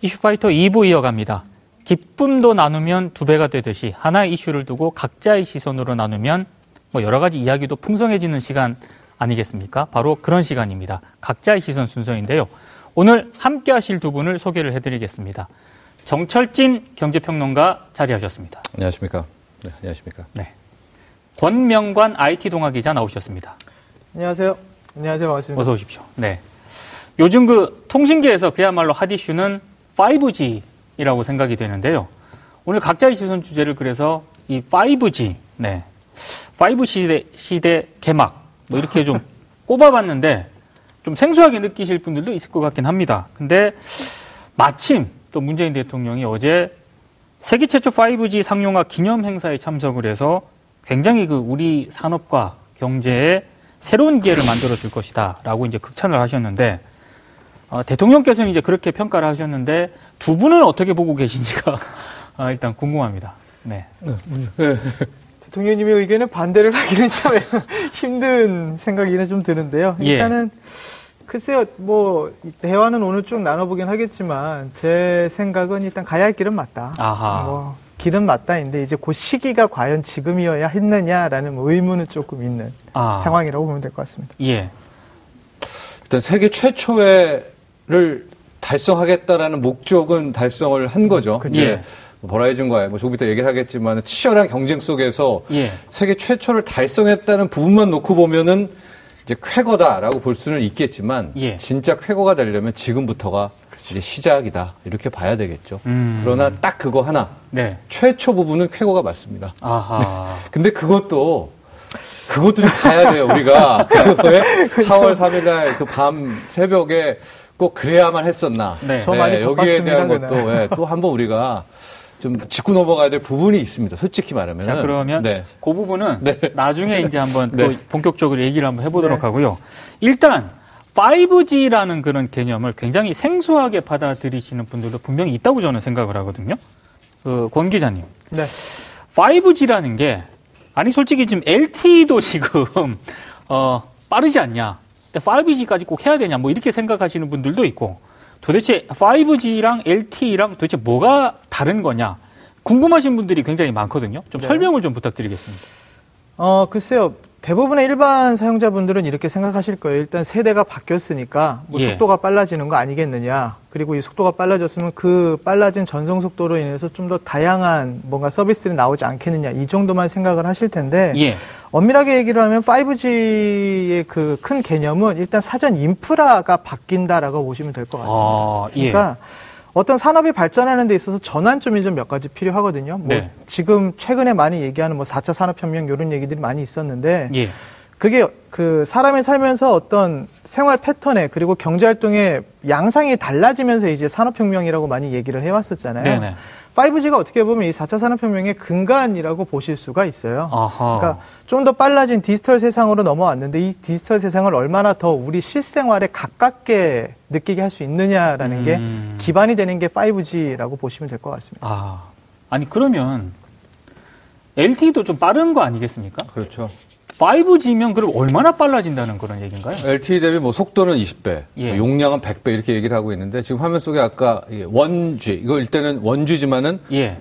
이슈파이터 2부 이어갑니다. 기쁨도 나누면 두 배가 되듯이 하나의 이슈를 두고 각자의 시선으로 나누면 뭐 여러 가지 이야기도 풍성해지는 시간 아니겠습니까? 바로 그런 시간입니다. 각자의 시선 순서인데요. 오늘 함께 하실 두 분을 소개를 해드리겠습니다. 정철진 경제평론가 자리하셨습니다. 안녕하십니까. 네, 안녕하십니까. 네. 권명관 IT 동아 기자 나오셨습니다. 안녕하세요. 안녕하세요. 반갑습니다. 어서 오십시오. 네. 요즘 그 통신계에서 그야말로 핫 이슈는 5G이라고 생각이 되는데요. 오늘 각자의 시선 주제를 그래서 이 5G, 네. 5 시대, 시대 개막, 뭐 이렇게 좀 꼽아봤는데 좀 생소하게 느끼실 분들도 있을 것 같긴 합니다. 근데 마침 또 문재인 대통령이 어제 세계 최초 5G 상용화 기념 행사에 참석을 해서 굉장히 그 우리 산업과 경제에 새로운 기회를 만들어 줄 것이다라고 이제 극찬을 하셨는데 어, 대통령께서는 이제 그렇게 평가를 하셨는데 두 분은 어떻게 보고 계신지가 어, 일단 궁금합니다. 네. 네. 대통령님의 의견에 반대를 하기는 참 힘든 생각이 좀 드는데요. 예. 일단은 예. 글쎄요, 뭐 대화는 오늘 쭉 나눠보긴 하겠지만 제 생각은 일단 가야 할 길은 맞다. 아하. 뭐 길은 맞다인데 이제 그 시기가 과연 지금이어야 했느냐라는 뭐 의문은 조금 있는 아. 상황이라고 보면 될 것 같습니다. 예. 일단 세계 최초의 를 달성하겠다라는 목적은 달성을 한 거죠. 그렇죠. 예. 뭐 버라이즌과의 뭐 조금 이따 얘기를 하겠지만 치열한 경쟁 속에서 예. 세계 최초를 달성했다는 부분만 놓고 보면은 이제 쾌거다라고 볼 수는 있겠지만 예. 진짜 쾌거가 되려면 지금부터가 그렇죠. 이제 시작이다 이렇게 봐야 되겠죠. 음. 그러나 딱 그거 하나 네. 최초 부분은 쾌거가 맞습니다. 아하. 네. 근데 그것도 그것도 좀 봐야 돼요 우리가 그거에 4월 3일날 그 밤 새벽에 꼭 그래야만 했었나. 네. 네. 여기에 대한 것도 예, 또 한번 우리가 좀 짚고 넘어가야 될 부분이 있습니다. 솔직히 말하면. 자, 그러면 네. 그 부분은 네. 나중에 이제 한번 또 네. 본격적으로 얘기를 한번 해보도록 네. 하고요. 일단 5G라는 그런 개념을 굉장히 생소하게 받아들이시는 분들도 분명히 있다고 저는 생각을 하거든요. 그, 권 기자님. 네. 5G라는 게, 아니, 솔직히 지금 LTE도 지금, 어, 빠르지 않냐. 5G까지 꼭 해야 되냐. 뭐 이렇게 생각하시는 분들도 있고, 도대체 5G랑 LTE랑 도대체 뭐가 다른 거냐 궁금하신 분들이 굉장히 많거든요. 좀 네. 설명을 좀 부탁드리겠습니다. 어, 글쎄요. 대부분의 일반 사용자분들은 이렇게 생각하실 거예요. 일단 세대가 바뀌었으니까 뭐 예. 속도가 빨라지는 거 아니겠느냐. 그리고 이 속도가 빨라졌으면 그 빨라진 전송 속도로 인해서 좀 더 다양한 뭔가 서비스들이 나오지 않겠느냐. 이 정도만 생각을 하실 텐데 예. 엄밀하게 얘기를 하면 5G의 그 큰 개념은 일단 사전 인프라가 바뀐다라고 보시면 될 것 같습니다. 아, 예. 그러니까 어떤 산업이 발전하는 데 있어서 전환점이 좀 몇 가지 필요하거든요. 뭐 네. 지금 최근에 많이 얘기하는 뭐 4차 산업혁명 이런 얘기들이 많이 있었는데 예. 그게 그 사람이 살면서 어떤 생활 패턴에 그리고 경제 활동의 양상이 달라지면서 이제 산업혁명이라고 많이 얘기를 해왔었잖아요. 네네. 5G가 어떻게 보면 이 4차 산업혁명의 근간이라고 보실 수가 있어요. 아하. 그러니까 좀 더 빨라진 디지털 세상으로 넘어왔는데 이 디지털 세상을 얼마나 더 우리 실생활에 가깝게 느끼게 할 수 있느냐라는 음. 게 기반이 되는 게 5G라고 보시면 될 것 같습니다. 아. 아니 그러면 LTE도 좀 빠른 거 아니겠습니까? 그렇죠. 5G면 그럼 얼마나 빨라진다는 그런 얘기인가요? LTE 대비 뭐 속도는 20배, 예. 뭐 용량은 100배 이렇게 얘기를 하고 있는데 지금 화면 속에 아까 1G 이거 일단은 1G지만은 예.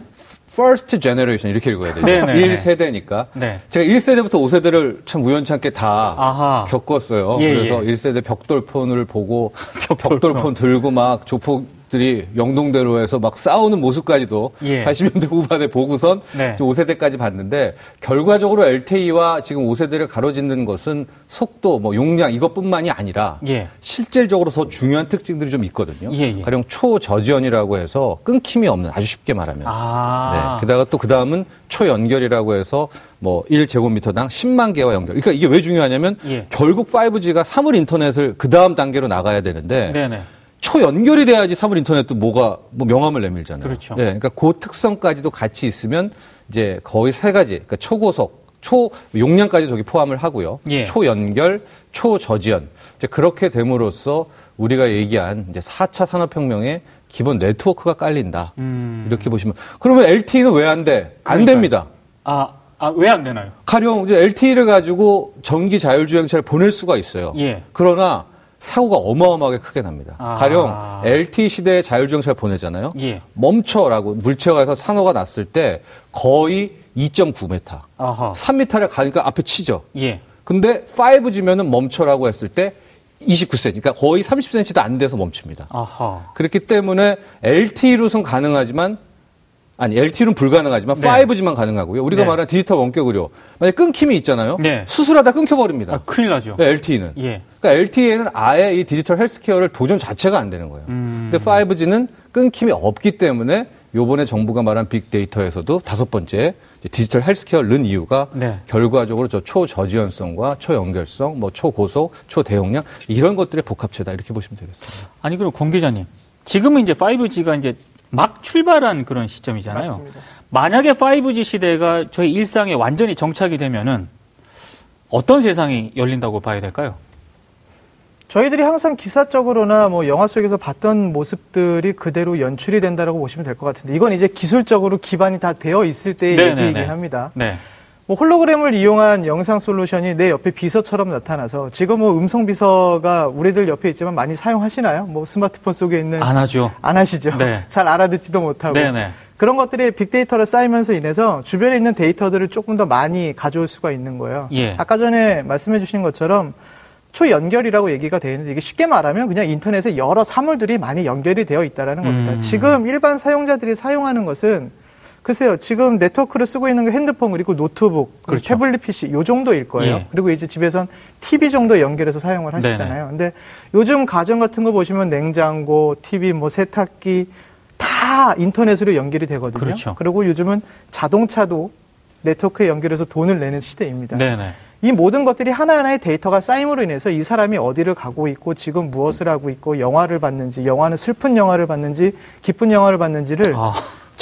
first generation 이렇게 읽어야 되죠. 네네 1세대니까. 네. 제가 1세대부터 5세대를 참 우연찮게 다 아하. 겪었어요. 예, 그래서 예. 1세대 벽돌폰을 보고 벽돌폰. 벽돌폰 들고 막 조폭 들이 영동대로에서 막 싸우는 모습까지도 예. 80년대 후반에 보고선 네. 5세대까지 봤는데 결과적으로 LTE와 지금 5세대를 가로짓는 것은 속도, 뭐 용량 이것뿐만이 아니라 예. 실질적으로 더 중요한 특징들이 좀 있거든요. 예, 예. 가령 초저지연이라고 해서 끊김이 없는 아주 쉽게 말하면. 아. 네. 게다가 또 그 다음은 초연결이라고 해서 뭐 1제곱미터당 10만 개와 연결. 그러니까 이게 왜 중요하냐면 예. 결국 5G가 사물 인터넷을 그 다음 단계로 나가야 되는데 네네. 초연결이 돼야지 사물 인터넷도 뭐가 뭐 명함을 내밀잖아요. 그렇죠. 예, 그러니까 그 특성까지도 같이 있으면 이제 거의 세 가지, 그러니까 초고속, 초 용량까지 저기 포함을 하고요. 예. 초연결, 초저지연. 이제 그렇게 됨으로써 우리가 얘기한 이제 4차 산업혁명의 기본 네트워크가 깔린다. 음. 이렇게 보시면 그러면 LTE는 왜 안 돼? 안 그러니까요. 됩니다. 아, 아, 왜 안 되나요? 가령 이제 LTE를 가지고 전기 자율주행차를 보낼 수가 있어요. 예. 그러나 사고가 어마어마하게 크게 납니다. 아. 가령 LTE 시대에 자율주행차를 보내잖아요. 예. 멈춰라고 물체가 서 산호가 났을 때 거의 2.9m, 아하. 3m를 가니까 앞에 치죠. 예. 근데 5G면은 멈춰라고 했을 때 29cm, 그러니까 거의 30cm도 안 돼서 멈춥니다. 아하. 그렇기 때문에 LTE로는 가능하지만 아니 LTE는 불가능하지만 네. 5G만 가능하고요. 우리가 네. 말하는 디지털 원격 의료 만약 끊김이 있잖아요. 네. 수술하다 끊겨버립니다. 아, 큰일 나죠. 네, LTE는. 예. 그러니까 LTE는 아예 이 디지털 healthcare를 도전 자체가 안 되는 거예요. 음. 근데 5G는 끊김이 없기 때문에 요번에 정부가 말한 빅데이터에서도 다섯 번째 디지털 healthcare를 넣은 이유가 네. 결과적으로 저 초저지연성과 초연결성, 뭐 초고속, 초대용량 이런 것들의 복합체다 이렇게 보시면 되겠습니다. 아니 그럼 공 기자님 지금은 이제 5G가 이제 막 출발한 그런 시점이잖아요. 맞습니다. 만약에 5G 시대가 저희 일상에 완전히 정착이 되면은 어떤 세상이 열린다고 봐야 될까요? 저희들이 항상 기사적으로나 뭐 영화 속에서 봤던 모습들이 그대로 연출이 된다라고 보시면 될 것 같은데 이건 이제 기술적으로 기반이 다 되어 있을 때의 네네네. 얘기이긴 합니다. 네. 뭐 홀로그램을 이용한 영상 솔루션이 내 옆에 비서처럼 나타나서 지금 뭐 음성 비서가 우리들 옆에 있지만 많이 사용하시나요? 뭐 스마트폰 속에 있는 안 하죠. 안 하시죠. 네. 잘 알아듣지도 못하고. 네네. 그런 것들이 빅데이터를 쌓이면서 인해서 주변에 있는 데이터들을 조금 더 많이 가져올 수가 있는 거예요. 예. 아까 전에 말씀해 주신 것처럼 초연결이라고 얘기가 되어 있는데 이게 쉽게 말하면 그냥 인터넷에 여러 사물들이 많이 연결이 되어 있다라는 겁니다. 음. 지금 일반 사용자들이 사용하는 것은 글쎄요, 지금 네트워크를 쓰고 있는 게 핸드폰 그리고 노트북, 그렇죠. 태블릿 PC 요 정도일 거예요. 예. 그리고 이제 집에선 TV 정도 연결해서 사용을 하시잖아요. 네네. 근데 요즘 가정 같은 거 보시면 냉장고, TV, 뭐 세탁기 다 인터넷으로 연결이 되거든요. 그렇죠. 그리고 요즘은 자동차도 네트워크에 연결해서 돈을 내는 시대입니다. 네네. 이 모든 것들이 하나하나의 데이터가 쌓임으로 인해서 이 사람이 어디를 가고 있고 지금 무엇을 하고 있고 영화를 봤는지 영화는 슬픈 영화를 봤는지 기쁜 영화를 봤는지를 아.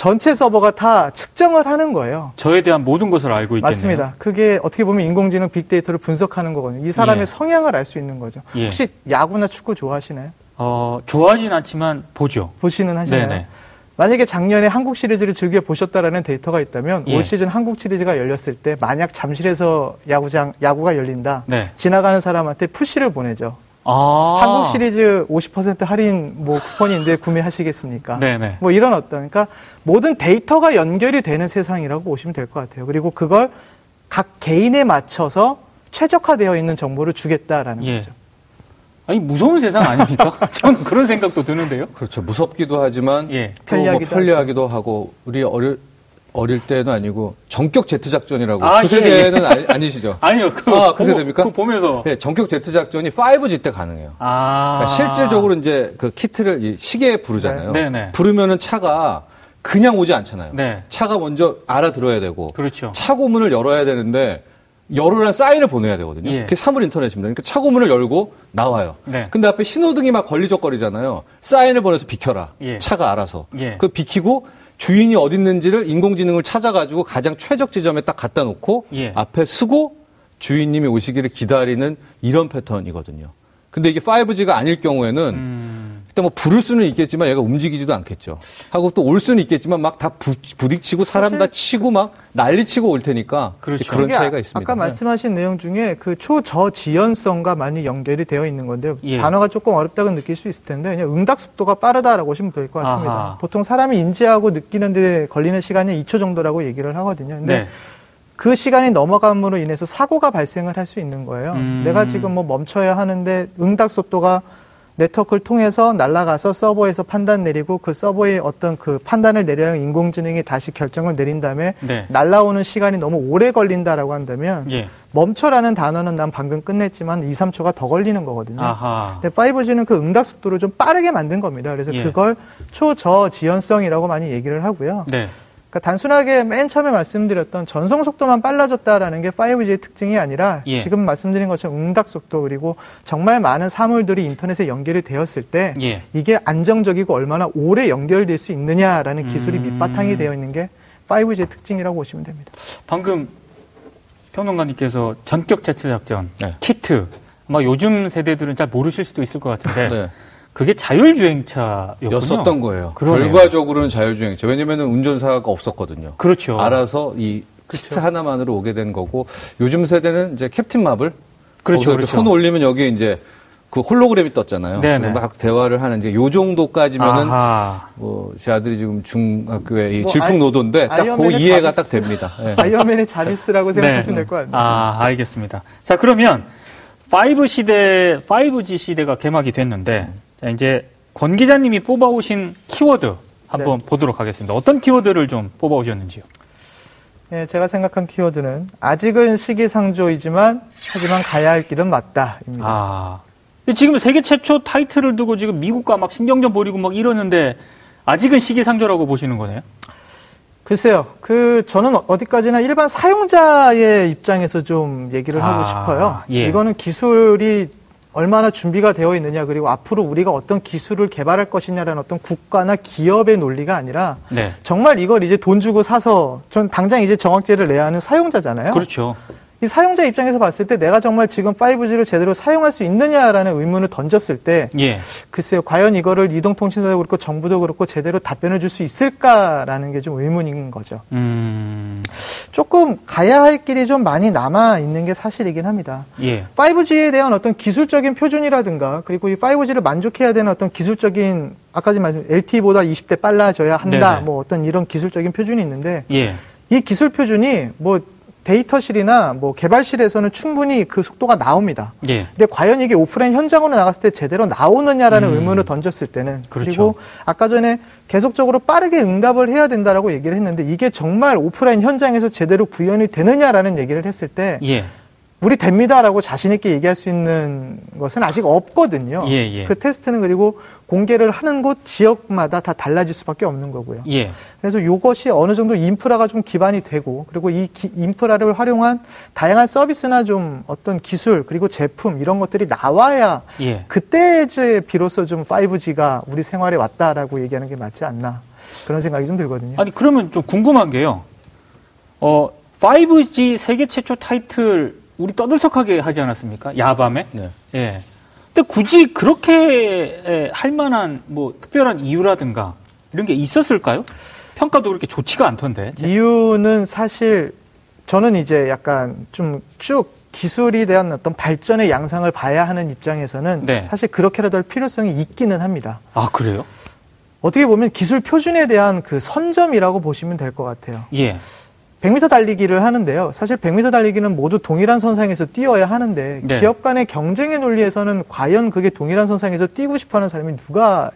전체 서버가 다 측정을 하는 거예요. 저에 대한 모든 것을 알고 있겠네요. 맞습니다. 그게 어떻게 보면 인공지능 빅데이터를 분석하는 거거든요. 이 사람의 예. 성향을 알 수 있는 거죠. 예. 혹시 야구나 축구 좋아하시나요? 어, 좋아하진 않지만 보죠. 보시는 하시나요? 네네. 만약에 작년에 한국 시리즈를 즐겨 보셨다라는 데이터가 있다면 예. 올 시즌 한국 시리즈가 열렸을 때 만약 잠실에서 야구장 야구가 열린다 네. 지나가는 사람한테 푸시를 보내죠. 아~ 한국 시리즈 50% 할인 뭐 쿠폰인데 구매하시겠습니까? 네네. 뭐 이런 어떤 그러니까 모든 데이터가 연결이 되는 세상이라고 보시면 될 것 같아요. 그리고 그걸 각 개인에 맞춰서 최적화되어 있는 정보를 주겠다라는 예. 거죠. 아니 무서운 세상 아닙니까? 저는 그런 생각도 드는데요. 그렇죠. 무섭기도 하지만 예. 편리하기도, 뭐 편리하기도 하고 우리 어릴 어릴 때는 아니고 전격 제트 작전이라고 아, 그 세대는 예, 예. 아니, 시죠 아니요. 그, 아, 그 세대입니까? 그 보면서 네, 전격 제트 작전이 5G 때 가능해요. 아. 그러니까 실질적으로 이제 그 키트를 시계에 부르잖아요. 네, 네. 부르면은 차가 그냥 오지 않잖아요. 네. 차가 먼저 알아들어야 되고 그렇죠. 차고문을 열어야 되는데 열어란 사인을 보내야 되거든요. 예. 그게 사물 인터넷입니다. 그러니까 차고문을 열고 나와요. 네. 근데 앞에 신호등이 막 걸리적거리잖아요. 사인을 보내서 비켜라. 예. 차가 알아서. 예. 그 비키고 주인이 어디 있는지를 인공지능을 찾아가지고 가장 최적 지점에 딱 갖다 놓고 예. 앞에 쓰고 주인님이 오시기를 기다리는 이런 패턴이거든요. 근데 이게 5G가 아닐 경우에는 음... 그때 뭐 부를 수는 있겠지만 얘가 움직이지도 않겠죠. 하고 또 올 수는 있겠지만 막 다 부딪히고 사람 다 치고 막 난리치고 올 테니까 그렇죠. 그런 차이가 있습니다. 아까 말씀하신 내용 중에 그 초저지연성과 많이 연결이 되어 있는 건데요. 예. 단어가 조금 어렵다고 느낄 수 있을 텐데 그냥 응답 속도가 빠르다라고 보시면 될 것 같습니다. 아하. 보통 사람이 인지하고 느끼는 데 걸리는 시간이 2초 정도라고 얘기를 하거든요. 근데 네. 그 시간이 넘어감으로 인해서 사고가 발생을 할 수 있는 거예요. 음. 내가 지금 뭐 멈춰야 하는데 응답 속도가 네트워크를 통해서 날아가서 서버에서 판단 내리고 그 서버에 어떤 그 판단을 내려는 인공지능이 다시 결정을 내린 다음에 네. 날아오는 시간이 너무 오래 걸린다라고 한다면 예. 멈춰라는 단어는 난 방금 끝냈지만 2, 3초가 더 걸리는 거거든요. 아하. 근데 5G는 그 응답 속도를 좀 빠르게 만든 겁니다. 그래서 예. 그걸 초저지연성이라고 많이 얘기를 하고요. 네. 그러니까 단순하게 맨 처음에 말씀드렸던 전송 속도만 빨라졌다라는 게 5G의 특징이 아니라 예. 지금 말씀드린 것처럼 응답 속도 그리고 정말 많은 사물들이 인터넷에 연결이 되었을 때 예. 이게 안정적이고 얼마나 오래 연결될 수 있느냐라는 기술이 음... 밑바탕이 되어 있는 게 5G의 특징이라고 보시면 됩니다. 방금 평론가님께서 전격 제트 작전, 네. 키트, 아마 요즘 세대들은 잘 모르실 수도 있을 것 같은데 네. 그게 자율주행차였군요. 였었던 거예요. 그러네요. 결과적으로는 자율주행차. 왜냐면 운전사가 없었거든요. 그렇죠. 알아서 이 그렇죠. 하나만으로 오게 된 거고 요즘 세대는 이제 캡틴 마블. 그렇죠. 그렇죠. 손 올리면 여기 이제 그 홀로그램이 떴잖아요. 네네. 그래서 막 대화를 하는 이제 요 정도까지면은 아하. 뭐제 아들이 지금 중학교에 뭐 질풍노도인데 딱 그 이해가 자비스. 딱 됩니다. 네. 아이언맨의 자비스라고 네. 생각하시면 될것 같네요. 아 알겠습니다. 자 그러면 5 시대, 5G 시대가 개막이 됐는데 자, 이제 권 기자님이 뽑아오신 키워드 한번 네. 보도록 하겠습니다. 어떤 키워드를 좀 뽑아오셨는지요? 예, 제가 생각한 키워드는 아직은 시기상조이지만 하지만 가야 할 길은 맞다입니다. 아, 지금 세계 최초 타이틀을 두고 지금 미국과 막 신경전 벌이고 막 이러는데 아직은 시기상조라고 보시는 거네요? 글쎄요. 그 저는 어디까지나 일반 사용자의 입장에서 좀 얘기를 하고 아, 싶어요. 예. 이거는 기술이 얼마나 준비가 되어 있느냐 그리고 앞으로 우리가 어떤 기술을 개발할 것이냐라는 어떤 국가나 기업의 논리가 아니라 네. 정말 이걸 이제 돈 주고 사서 전 당장 이제 정확제를 내야 하는 사용자잖아요. 그렇죠. 이 사용자 입장에서 봤을 때 내가 정말 지금 5G를 제대로 사용할 수 있느냐라는 의문을 던졌을 때 예. 글쎄요 과연 이거를 이동통신사도 그렇고 정부도 그렇고 제대로 답변을 줄 수 있을까라는 게 좀 의문인 거죠. 음... 조금 가야 할 길이 좀 많이 남아 있는 게 사실이긴 합니다. 예. 5G에 대한 어떤 기술적인 표준이라든가 그리고 이 5G를 만족해야 되는 어떤 기술적인 아까 말씀 LTE보다 20대 빨라져야 한다. 네네. 뭐 어떤 이런 기술적인 표준이 있는데 예. 이 기술 표준이 뭐 데이터실이나 뭐 개발실에서는 충분히 그 속도가 나옵니다. 예. 근데 과연 이게 오프라인 현장으로 나갔을 때 제대로 나오느냐라는 음. 의문을 던졌을 때는 그렇죠. 그리고 아까 전에 계속적으로 빠르게 응답을 해야 된다라고 얘기를 했는데 이게 정말 오프라인 현장에서 제대로 구현이 되느냐라는 얘기를 했을 때 예. 우리 됩니다라고 자신 있게 얘기할 수 있는 것은 아직 없거든요. 예, 예. 그 테스트는 그리고 공개를 하는 곳 지역마다 다 달라질 수밖에 없는 거고요. 예. 그래서 이것이 어느 정도 인프라가 좀 기반이 되고 그리고 이 기, 인프라를 활용한 다양한 서비스나 좀 어떤 기술 그리고 제품 이런 것들이 나와야 예. 그때 이제 비로소 좀 5G가 우리 생활에 왔다라고 얘기하는 게 맞지 않나 그런 생각이 좀 들거든요. 아니 그러면 좀 궁금한 게요. 어 5G 세계 최초 타이틀 우리 떠들썩하게 하지 않았습니까? 야밤에. 네. 예. 근데 굳이 그렇게 할 만한 뭐 특별한 이유라든가 이런 게 있었을까요? 평가도 그렇게 좋지가 않던데. 이유는 사실 저는 이제 약간 좀 쭉 기술이 대한 어떤 발전의 양상을 봐야 하는 입장에서는 네. 사실 그렇게라도 할 필요성이 있기는 합니다. 아, 그래요? 어떻게 보면 기술 표준에 대한 그 선점이라고 보시면 될 것 같아요. 예. 100m 달리기를 하는데요. 사실 100m 달리기는 모두 동일한 선상에서 뛰어야 하는데 네. 기업 간의 경쟁의 논리에서는 과연 그게 동일한 선상에서 뛰고 싶어하는 사람이 누가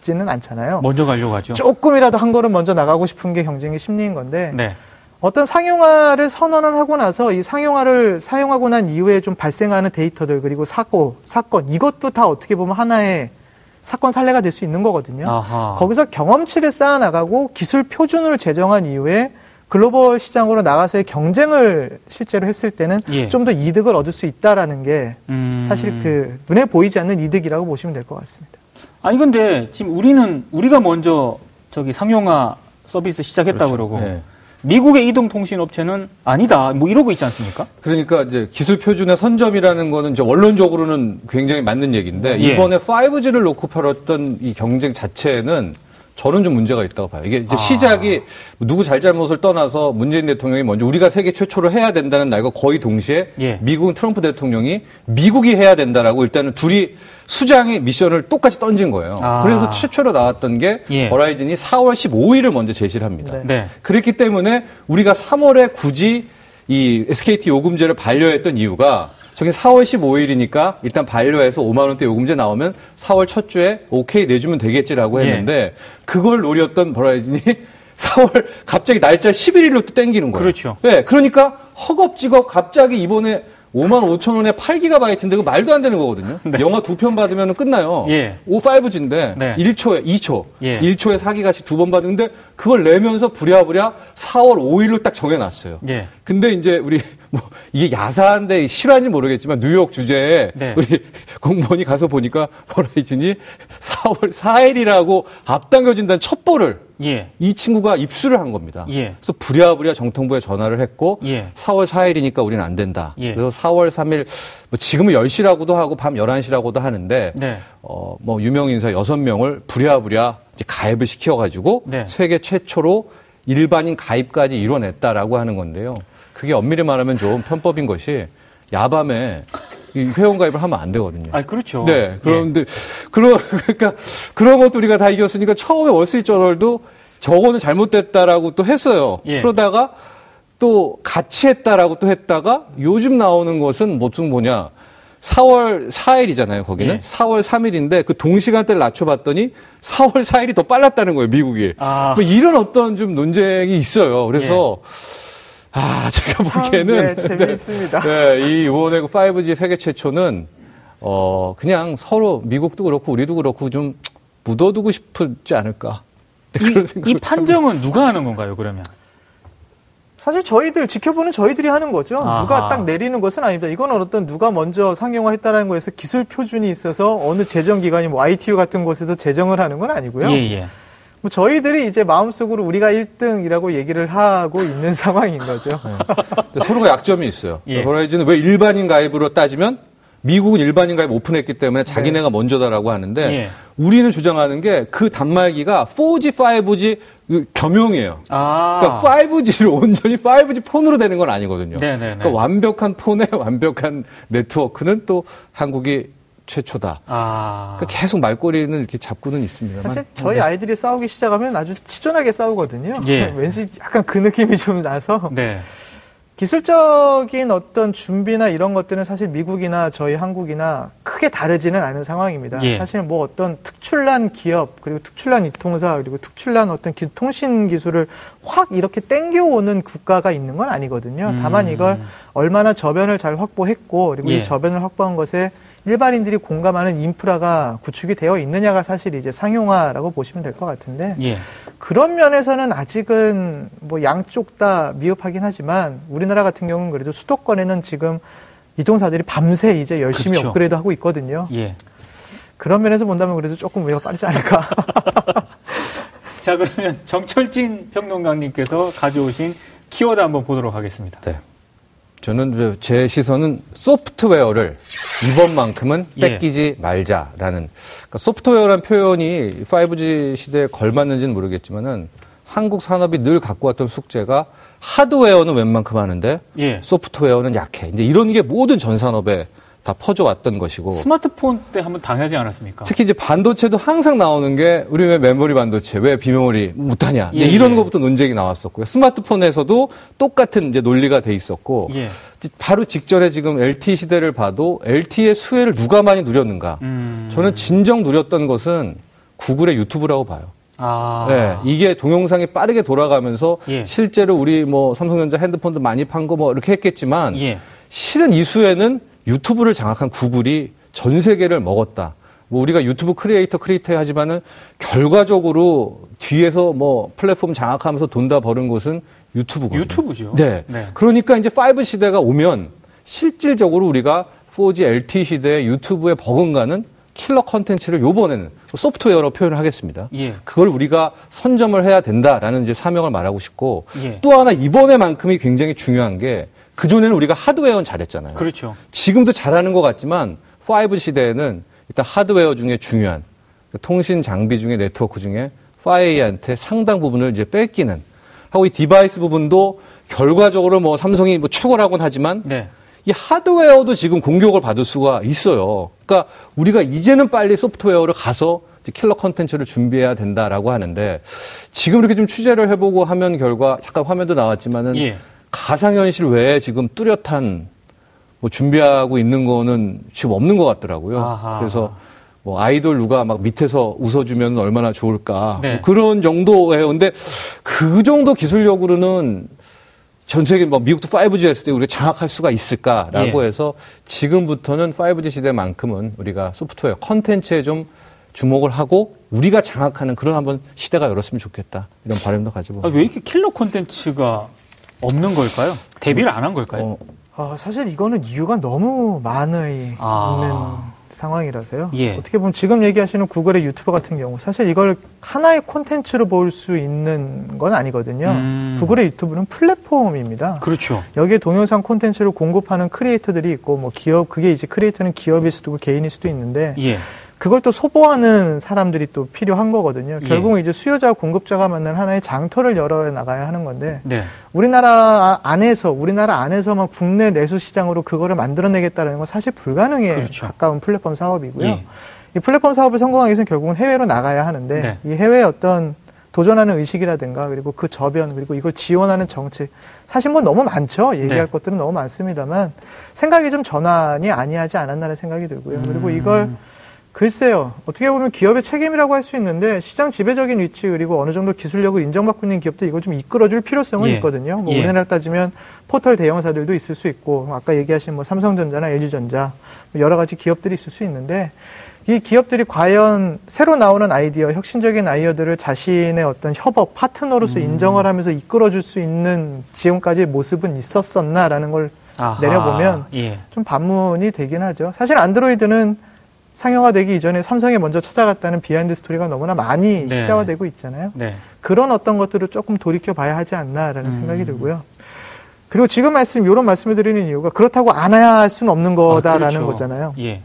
있지는 않잖아요. 먼저 가려고 하죠. 조금이라도 한 걸음 먼저 나가고 싶은 게 경쟁의 심리인 건데 네. 어떤 상용화를 선언을 하고 나서 이 상용화를 사용하고 난 이후에 좀 발생하는 데이터들 그리고 사고 사건 이것도 다 어떻게 보면 하나의 사건 사례가 될 수 있는 거거든요. 아하. 거기서 경험치를 쌓아 나가고 기술 표준을 제정한 이후에 글로벌 시장으로 나가서의 경쟁을 실제로 했을 때는 예. 좀더 이득을 얻을 수 있다라는 게 음... 사실 그 눈에 보이지 않는 이득이라고 보시면 될 것 같습니다. 아니 근데 지금 우리는 우리가 먼저 저기 상용화 서비스 시작했다 그렇죠. 그러고 네. 미국의 이동통신업체는 아니다. 뭐 이러고 있지 않습니까? 그러니까 이제 기술 표준의 선점이라는 거는 이제 원론적으로는 굉장히 맞는 얘기인데 예. 이번에 5G를 놓고 펼었던 이 경쟁 자체는 저는 좀 문제가 있다고 봐요. 이게 이제 아. 시작이 누구 잘잘못을 떠나서 문재인 대통령이 먼저 우리가 세계 최초로 해야 된다는 날과 거의 동시에 예. 미국은 트럼프 대통령이 미국이 해야 된다라고 일단은 둘이 수장의 미션을 똑같이 던진 거예요. 아. 그래서 최초로 나왔던 게 예. 버라이즌이 4월 15일을 먼저 제시를 합니다. 네. 네. 그렇기 때문에 우리가 3월에 굳이 이 SKT 요금제를 반려했던 이유가 저게 4월 15일이니까 일단 반려해서 5만 원대 요금제 나오면 4월 첫 주에 오케이 내주면 되겠지라고 예. 했는데 예. 그걸 노렸던 버라이즌이 4월 갑자기 날짜 11일로 또 땡기는 거예요. 그렇죠. 네, 그러니까 허겁지겁 갑자기 이번에 5만 5천 원에 8기가바이트인데 그 말도 안 되는 거거든요. 네. 영화 두 편 받으면 끝나요. 예. 5-5G인데 네. 1초에 2초, 예. 1초에 4기가씩 두 번 받는데 그걸 내면서 부랴부랴 4월 5일로 딱 정해놨어요. 예. 근데 이제 우리 뭐 이게 야사한데 실화인지 모르겠지만 뉴욕 주제에 네. 우리 공무원이 가서 보니까 버라이즌이 4월 4일이라고 앞당겨진다는 첩보를 예. 이 친구가 입수를 한 겁니다. 예. 그래서 부랴부랴 정통부에 전화를 했고 예. 4월 4일이니까 우리는 안 된다. 예. 그래서 4월 3일 뭐 지금은 10시라고도 하고 밤 11시라고도 하는데 네. 어, 뭐 유명 인사 6명을 부랴부랴 이제 가입을 시켜 가지고 네. 세계 최초로 일반인 가입까지 이뤄냈다라고 하는 건데요. 그게 엄밀히 말하면 좀 편법인 것이 야밤에 회원 가입을 하면 안 되거든요. 아, 그렇죠. 네. 그런데 예. 그런 그러니까 그런 것도 우리가 다 이겼으니까 처음에 월스트리트저널도 저거는 잘못됐다라고 또 했어요. 예. 그러다가 또 같이 했다라고 또 했다가 요즘 나오는 것은 무슨 뭐냐 4월 4일이잖아요, 거기는. 예. 4월 3일인데 그 동시간대를 낮춰봤더니 4월 4일이 더 빨랐다는 거예요, 미국이. 아. 뭐 이런 어떤 좀 논쟁이 있어요. 그래서 예. 아, 제가 보기에는. 네, 재미있습니다. 네, 이 이번에 5G 세계 최초는 어, 그냥 서로 미국도 그렇고 우리도 그렇고 좀 묻어두고 싶지 않을까. 이, 이 판정은 누가 하는 건가요, 그러면? 사실 저희들 지켜보는 저희들이 하는 거죠. 아하. 누가 딱 내리는 것은 아닙니다. 이거는 어떤 누가 먼저 상용화했다는 거에서 기술 표준이 있어서 어느 재정 기관이 뭐 ITU 같은 곳에서 재정을 하는 건 아니고요. 예, 예. 뭐 저희들이 이제 마음속으로 우리가 1등이라고 얘기를 하고 있는 상황인 거죠. 네. 서로가 약점이 있어요. 예. 호라이즌은 왜 일반인 가입으로 따지면 미국은 일반인 가입 오픈했기 때문에 자기네가 네. 먼저다라고 하는데 예. 우리는 주장하는 게 그 단말기가 4G, 5G 겸용이에요. 아. 그러니까 5G를 온전히 5G 폰으로 되는 건 아니거든요. 네, 네. 그러니까 완벽한 폰에 완벽한 네트워크는 또 한국이 최초다. 아. 그러니까 계속 말꼬리는 이렇게 잡고는 있습니다. 사실 저희 네. 아이들이 싸우기 시작하면 아주 치졸하게 싸우거든요. 예. 왠지 약간 그 느낌이 좀 나서. 네. 기술적인 어떤 준비나 이런 것들은 사실 미국이나 저희 한국이나 크게 다르지는 않은 상황입니다. 예. 사실 뭐 어떤 특출난 기업 그리고 특출난 이통사 그리고 특출난 어떤 기, 통신 기술을 확 이렇게 땡겨오는 국가가 있는 건 아니거든요. 음. 다만 이걸 얼마나 저변을 잘 확보했고 그리고 예. 이 저변을 확보한 것에 일반인들이 공감하는 인프라가 구축이 되어 있느냐가 사실 이제 상용화라고 보시면 될 것 같은데 예. 그런 면에서는 아직은 뭐 양쪽 다 미흡하긴 하지만 우리나라 같은 경우는 그래도 수도권에는 지금 이동사들이 밤새 이제 열심히 그렇죠. 업그레이드 하고 있거든요. 예. 그런 면에서 본다면 그래도 조금 우리가 빠르지 않을까. 자 그러면 정철진 평론가님께서 가져오신 키워드 한번 보도록 하겠습니다. 네. 저는 제 시선은 소프트웨어를 이번만큼은 예. 뺏기지 예. 말자라는 그러니까 소프트웨어란 표현이 5G 시대에 걸맞는지는 모르겠지만은 한국 산업이 늘 갖고 왔던 숙제가 하드웨어는 웬만큼 하는데 예. 소프트웨어는 약해. 이제 이런 게 모든 전 산업에 다 퍼져왔던 것이고 스마트폰 때 한번 당하지 않았습니까? 특히 이제 반도체도 항상 나오는 게 우리 왜 메모리 반도체 왜 비메모리 못하냐 예, 이런 예. 것부터 논쟁이 나왔었고요. 스마트폰에서도 똑같은 이제 논리가 돼 있었고 예. 바로 직전에 지금 LTE 시대를 봐도 LTE의 수혜를 누가 많이 누렸는가? 음... 저는 진정 누렸던 것은 구글의 유튜브라고 봐요. 아. 네, 이게 동영상이 빠르게 돌아가면서 예. 실제로 우리 뭐 삼성전자 핸드폰도 많이 판 거 뭐 이렇게 했겠지만 예. 실은 이 수혜는 유튜브를 장악한 구글이 전 세계를 먹었다. 뭐 우리가 유튜브 creator creator 하지만은 결과적으로 뒤에서 뭐 플랫폼 장악하면서 돈 다 버는 곳은 유튜브거든요. 유튜브죠. 네. 네. 그러니까 이제 5 시대가 오면 실질적으로 우리가 4G LTE 시대에 유튜브에 버금가는 killer contents를 요번에는 소프트웨어로 표현을 하겠습니다. 예. 그걸 우리가 선점을 해야 된다라는 이제 사명을 말하고 싶고 예. 또 하나 이번에만큼이 굉장히 중요한 게 그전에는 우리가 하드웨어는 잘했잖아요. 그렇죠. 지금도 잘하는 것 같지만 5 시대에는 일단 하드웨어 중에 중요한 통신 장비 중에 네트워크 중에 화웨이한테 상당 부분을 이제 뺏기는 하고 이 device 부분도 결과적으로 뭐 삼성이 뭐 최고라고는 하지만 네. 이 하드웨어도 지금 공격을 받을 수가 있어요. 그러니까 우리가 이제는 빨리 소프트웨어를 가서 killer contents를 준비해야 된다라고 하는데 지금 이렇게 좀 취재를 해보고 하면 결과 잠깐 화면도 나왔지만은 예. 가상현실 외에 지금 뚜렷한 뭐 준비하고 있는 거는 지금 없는 것 같더라고요. 아하. 그래서 뭐 아이돌 누가 막 밑에서 웃어주면 얼마나 좋을까. 네. 뭐 그런 정도예요. 근데 그 정도 기술력으로는 전 세계 뭐 미국도 5G 했을 때 우리가 장악할 수가 있을까라고 예. 해서 지금부터는 5G 시대만큼은 우리가 소프트웨어 컨텐츠에 좀 주목을 하고 우리가 장악하는 그런 한번 시대가 열었으면 좋겠다 이런 바람도 가지고 아, 왜 이렇게 킬러 콘텐츠가 없는 걸까요? 데뷔를 안 한 걸까요? 어, 아, 사실 이거는 이유가 너무 많이 아. 있는 상황이라서요. 예. 어떻게 보면 지금 얘기하시는 구글의 유튜버 같은 경우 사실 이걸 하나의 콘텐츠로 볼 수 있는 건 아니거든요. 음. 구글의 유튜브는 플랫폼입니다. 그렇죠. 여기에 동영상 콘텐츠를 공급하는 크리에이터들이 있고 뭐 기업 그게 이제 크리에이터는 기업일 수도 있고 개인일 수도 있는데 예. 그걸 또 소보하는 사람들이 또 필요한 거거든요. 예. 결국은 이제 수요자 공급자가 만난 하나의 장터를 열어 나가야 하는 건데 네. 우리나라 안에서 우리나라 안에서만 국내 내수 시장으로 그거를 만들어내겠다는 건 사실 불가능에 그렇죠. 가까운 플랫폼 사업이고요. 예. 이 플랫폼 사업을 성공하기 위해서는 결국은 해외로 나가야 하는데 네. 이 해외 어떤 도전하는 의식이라든가 그리고 그 저변 그리고 이걸 지원하는 정책 사실 뭐 너무 많죠 얘기할 네. 것들은 너무 많습니다만 생각이 좀 전환이 아니하지 않았나는 생각이 들고요 음. 그리고 이걸 글쎄요 어떻게 보면 기업의 책임이라고 할 수 있는데 시장 지배적인 위치 그리고 어느 정도 기술력을 인정받고 있는 기업도 이걸 좀 이끌어줄 필요성은 예. 있거든요 뭐 예. 우리나라 따지면 포털 대형사들도 있을 수 있고 아까 얘기하신 뭐 삼성전자나 LG전자 뭐 여러 가지 기업들이 있을 수 있는데 이 기업들이 과연 새로 나오는 아이디어, 혁신적인 아이디어들을 자신의 어떤 협업 파트너로서 음. 인정을 하면서 이끌어줄 수 있는 지금까지 모습은 있었었나라는 걸 아하, 내려보면 예. 좀 반문이 되긴 하죠. 사실 안드로이드는 상용화되기 이전에 삼성에 먼저 찾아갔다는 behind story가 너무나 많이 네. 기사화되고 있잖아요. 네. 그런 어떤 것들을 조금 돌이켜 봐야 하지 않나라는 음. 생각이 들고요. 그리고 지금 말씀, 이런 말씀을 드리는 이유가 그렇다고 안 할 수는 없는 거다라는 아, 그렇죠. 거잖아요. 예.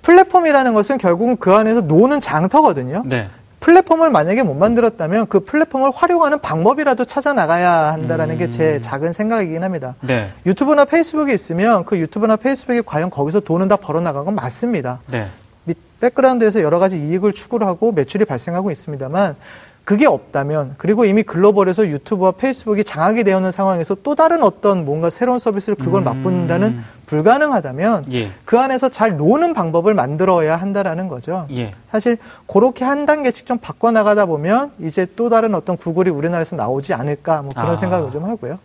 플랫폼이라는 것은 결국은 그 안에서 노는 장터거든요. 네. 플랫폼을 만약에 못 만들었다면 그 플랫폼을 활용하는 방법이라도 찾아 나가야 한다라는 음. 게 제 작은 생각이긴 합니다. 네. 유튜브나 페이스북이 있으면 그 유튜브나 페이스북이 과연 거기서 돈은 다 벌어 나간 건 맞습니다. 네. 백그라운드에서 여러 가지 이익을 추구를 하고 매출이 발생하고 있습니다만 그게 없다면 그리고 이미 글로벌에서 유튜브와 페이스북이 장악이 되어 있는 상황에서 또 다른 어떤 뭔가 새로운 서비스를 그걸 음. 맛본다는 불가능하다면 예. 그 안에서 잘 노는 방법을 만들어야 한다라는 거죠. 예. 사실 그렇게 한 단계씩 좀 바꿔 나가다 보면 이제 또 다른 어떤 구글이 우리나라에서 나오지 않을까 뭐 그런 아. 생각을 좀 하고요.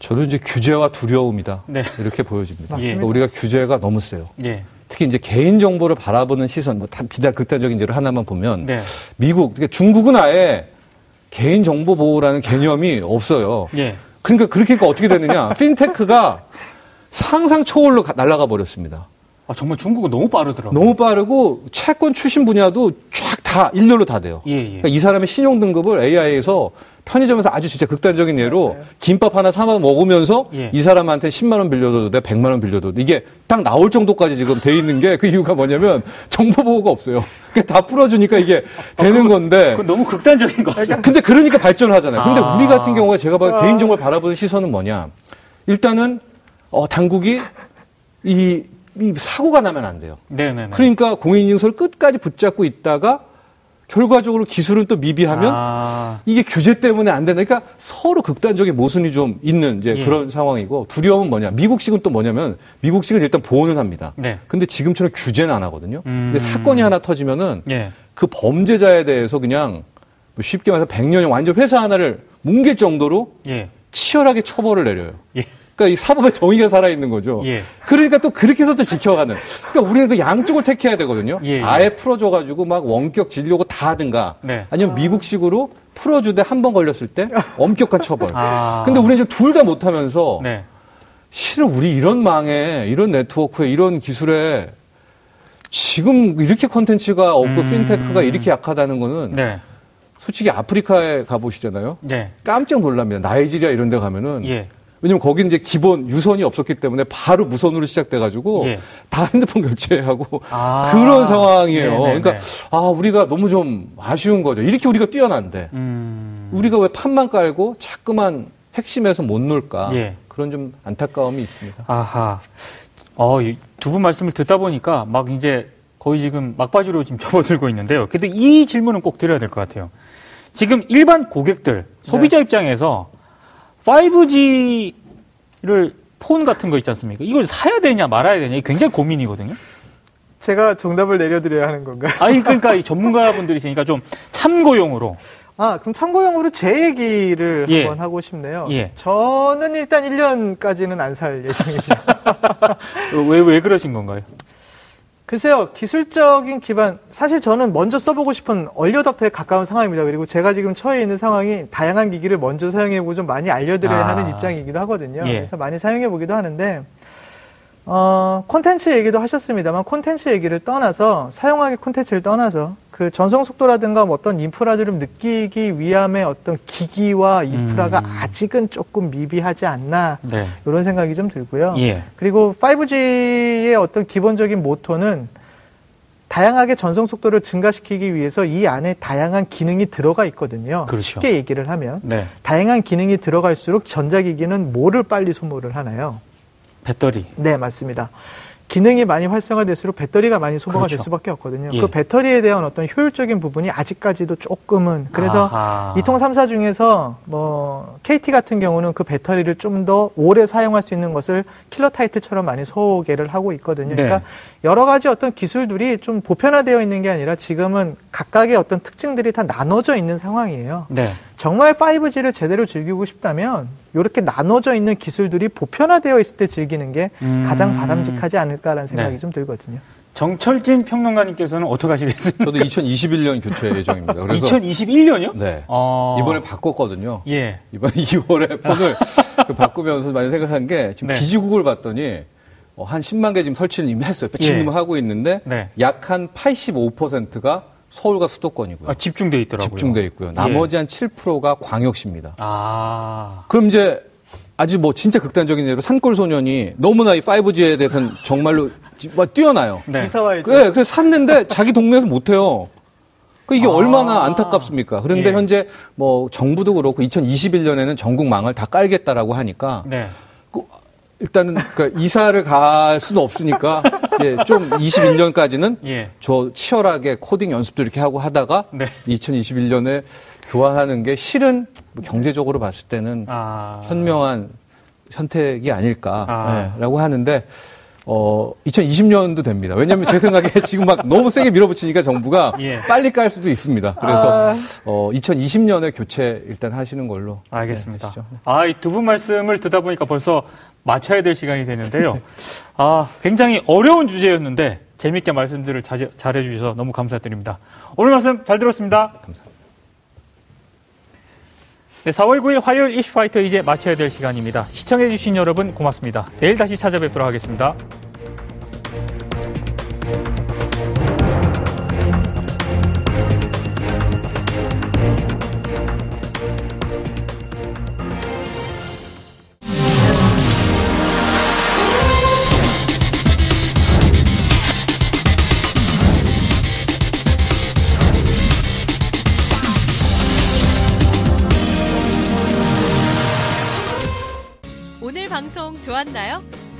저도 이제 규제와 두려움이다 네. 이렇게 보여집니다. 예. 우리가 규제가 너무 세요. 예. 특히 이제 개인 정보를 바라보는 시선, 뭐 비단 극단적인 예를 하나만 보면 네. 미국, 그러니까 중국은 아예 개인 정보 보호라는 개념이 없어요. 예. 그러니까 그렇게 니까 어떻게 되느냐? 핀테크가 상상 초월로 날아가 버렸습니다. 아, 정말 중국은 너무 빠르더라고요. 너무 빠르고 채권 출신 분야도 쫙 다 일렬로 다 돼요. 예, 예. 그러니까 이 사람의 신용 등급을 AI에서 편의점에서 아주 진짜 극단적인 예로 네. 김밥 하나 사서 먹으면서 예. 이 사람한테 10만 원 빌려줘도 돼, 100만 원 빌려줘도 돼. 이게 딱 나올 정도까지 지금 돼 있는 게 그 이유가 뭐냐면 정보 보호가 없어요. 그러니까 다 풀어주니까 이게 아, 되는 그건, 건데. 그건 너무 극단적인 거 같아요. 근데 그러니까 발전을 하잖아요. 근데 아. 우리 같은 경우에 제가 봐 아. 개인정보를 바라보는 시선은 뭐냐. 일단은 어, 당국이 이, 이 사고가 나면 안 돼요. 네네네. 그러니까 공인인증서를 끝까지 붙잡고 있다가 결과적으로 기술은 또 미비하면 아. 이게 규제 때문에 안 된다. 그러니까 서로 극단적인 모순이 좀 있는 이제 예. 그런 상황이고 두려움은 뭐냐? 미국식은 또 뭐냐면 미국식은 일단 보호는 합니다. 네. 근데 지금처럼 규제는 안 하거든요. 음. 근데 사건이 하나 터지면은 예. 그 범죄자에 대해서 그냥 뭐 쉽게 말해서 100년이 완전 회사 하나를 뭉갤 정도로 예. 치열하게 처벌을 내려요. 예. 그러니까 이 사법의 정의가 살아있는 거죠. 예. 그러니까 또 그렇게 해서 또 지켜가는. 그러니까 우리는 그 양쪽을 택해야 되거든요. 예, 예. 아예 풀어줘가지고 막 원격 진료고 다 하든가. 네. 아니면 미국식으로 풀어주되 한 번 걸렸을 때 엄격한 처벌. 아. 근데 우리는 지금 둘 다 못하면서 네. 실은 우리 이런 망에, 이런 네트워크에, 이런 기술에 지금 이렇게 컨텐츠가 없고 음. 핀테크가 이렇게 약하다는 거는 네. 솔직히 아프리카에 가보시잖아요. 네. 깜짝 놀랍니다. 나이지리아 이런 데 가면은 예. 왜냐면 거기는 이제 기본 유선이 없었기 때문에 바로 무선으로 시작돼가지고 예. 다 핸드폰 결제하고 아. 그런 상황이에요. 네네네. 그러니까 아 우리가 너무 좀 아쉬운 거죠. 이렇게 우리가 뛰어난데 음. 우리가 왜 판만 깔고 자꾸만 핵심에서 못 놀까 예. 그런 좀 안타까움이 있습니다. 아하. 어, 두 분 말씀을 듣다 보니까 막 이제 거의 지금 막바지로 지금 접어들고 있는데요. 근데 이 질문은 꼭 드려야 될 것 같아요. 지금 일반 고객들, 소비자 네. 입장에서 5G를 폰 같은 거 있지 않습니까? 이걸 사야 되냐 말아야 되냐 굉장히 고민이거든요. 제가 정답을 내려드려야 하는 건가요? 아니 그러니까 이 전문가분들이시니까 좀 참고용으로. 아 그럼 참고용으로 제 얘기를 예. 한번 하고 싶네요. 예. 저는 일단 1년까지는 안 살 예정입니다. 왜 왜 그러신 건가요? 글쎄요, 기술적인 기반, 사실 저는 먼저 써보고 싶은 얼리어답터에 가까운 상황입니다. 그리고 제가 지금 처해 있는 상황이 다양한 기기를 먼저 사용해보고 좀 많이 알려드려야 아. 하는 입장이기도 하거든요. 예. 그래서 많이 사용해보기도 하는데, 어, 콘텐츠 얘기도 하셨습니다만, 콘텐츠 얘기를 떠나서, 사용하기 콘텐츠를 떠나서, 그 전송 속도라든가 뭐 어떤 인프라들을 느끼기 위함의 어떤 기기와 인프라가 음. 아직은 조금 미비하지 않나, 네. 이런 생각이 좀 들고요. 예. 그리고 5G의 어떤 기본적인 모토는 다양하게 전송 속도를 증가시키기 위해서 이 안에 다양한 기능이 들어가 있거든요. 그렇죠. 쉽게 얘기를 하면 네. 다양한 기능이 들어갈수록 전자기기는 뭐를 빨리 소모를 하나요? 배터리. 네, 맞습니다. 기능이 많이 활성화될수록 배터리가 많이 소모가 그렇죠. 될 수밖에 없거든요. 예. 그 배터리에 대한 어떤 효율적인 부분이 아직까지도 조금은 그래서 아하. 이통 3사 중에서 뭐 KT 같은 경우는 그 배터리를 좀 더 오래 사용할 수 있는 것을 킬러 타이틀처럼 많이 소개를 하고 있거든요. 네. 그러니까 여러 가지 어떤 기술들이 좀 보편화되어 있는 게 아니라 지금은 각각의 어떤 특징들이 다 나눠져 있는 상황이에요. 네. 정말 5G를 제대로 즐기고 싶다면 이렇게 나눠져 있는 기술들이 보편화되어 있을 때 즐기는 게 음... 가장 바람직하지 않을까라는 생각이 네. 좀 들거든요. 정철진 평론가님께서는 어떻게 하시겠습니까? 저도 2021년 교체 예정입니다. 그래서 2021년이요? 네. 어... 이번에 바꿨거든요. 예. 이번 2월에 폰을 바꾸면서 많이 생각한 게 지금 네. 기지국을 봤더니 어, 한 10만 개 지금 설치를 이미 했어요. 배치는 예. 하고 있는데 네. 약한 85%가 서울과 수도권이고요. 아, 집중돼 있더라고요. 집중돼 있고요. 나머지 예. 한 7%가 광역시입니다. 아. 그럼 이제 아주 뭐 진짜 극단적인 예로 산골 소년이 너무나 이 5G에 대해서는 정말로 뭐 뛰어나요. 네. 이사 와야죠. 네, 그래서 샀는데 자기 동네에서 못 해요. 그 이게 아. 얼마나 안타깝습니까? 그런데 예. 현재 뭐 정부도 그렇고 2021년에는 전국 망을 다 깔겠다라고 하니까 네. 그 일단은 그 이사를 갈 수는 없으니까 이제 좀 21년까지는 예. 저 치열하게 코딩 연습도 이렇게 하고 하다가 네. 2021년에 교환하는 게 실은 경제적으로 봤을 때는 아. 현명한 선택이 아닐까라고 아. 하는데 어, 2020년도 됩니다. 왜냐하면 제 생각에 지금 막 너무 세게 밀어붙이니까 정부가 예. 빨리 깔 수도 있습니다. 그래서 아... 어, 2020년에 교체 일단 하시는 걸로. 알겠습니다. 네, 아, 이 두 분 말씀을 듣다 보니까 벌써 마쳐야 될 시간이 되는데요. 아, 굉장히 어려운 주제였는데 재밌게 말씀들을 잘해 주셔서 너무 감사드립니다. 오늘 말씀 잘 들었습니다. 감사합니다. 네, 4월 9일 화요일 이슈파이터 이제 마쳐야 될 시간입니다. 시청해 주신 여러분 고맙습니다. 내일 다시 찾아뵙도록 하겠습니다.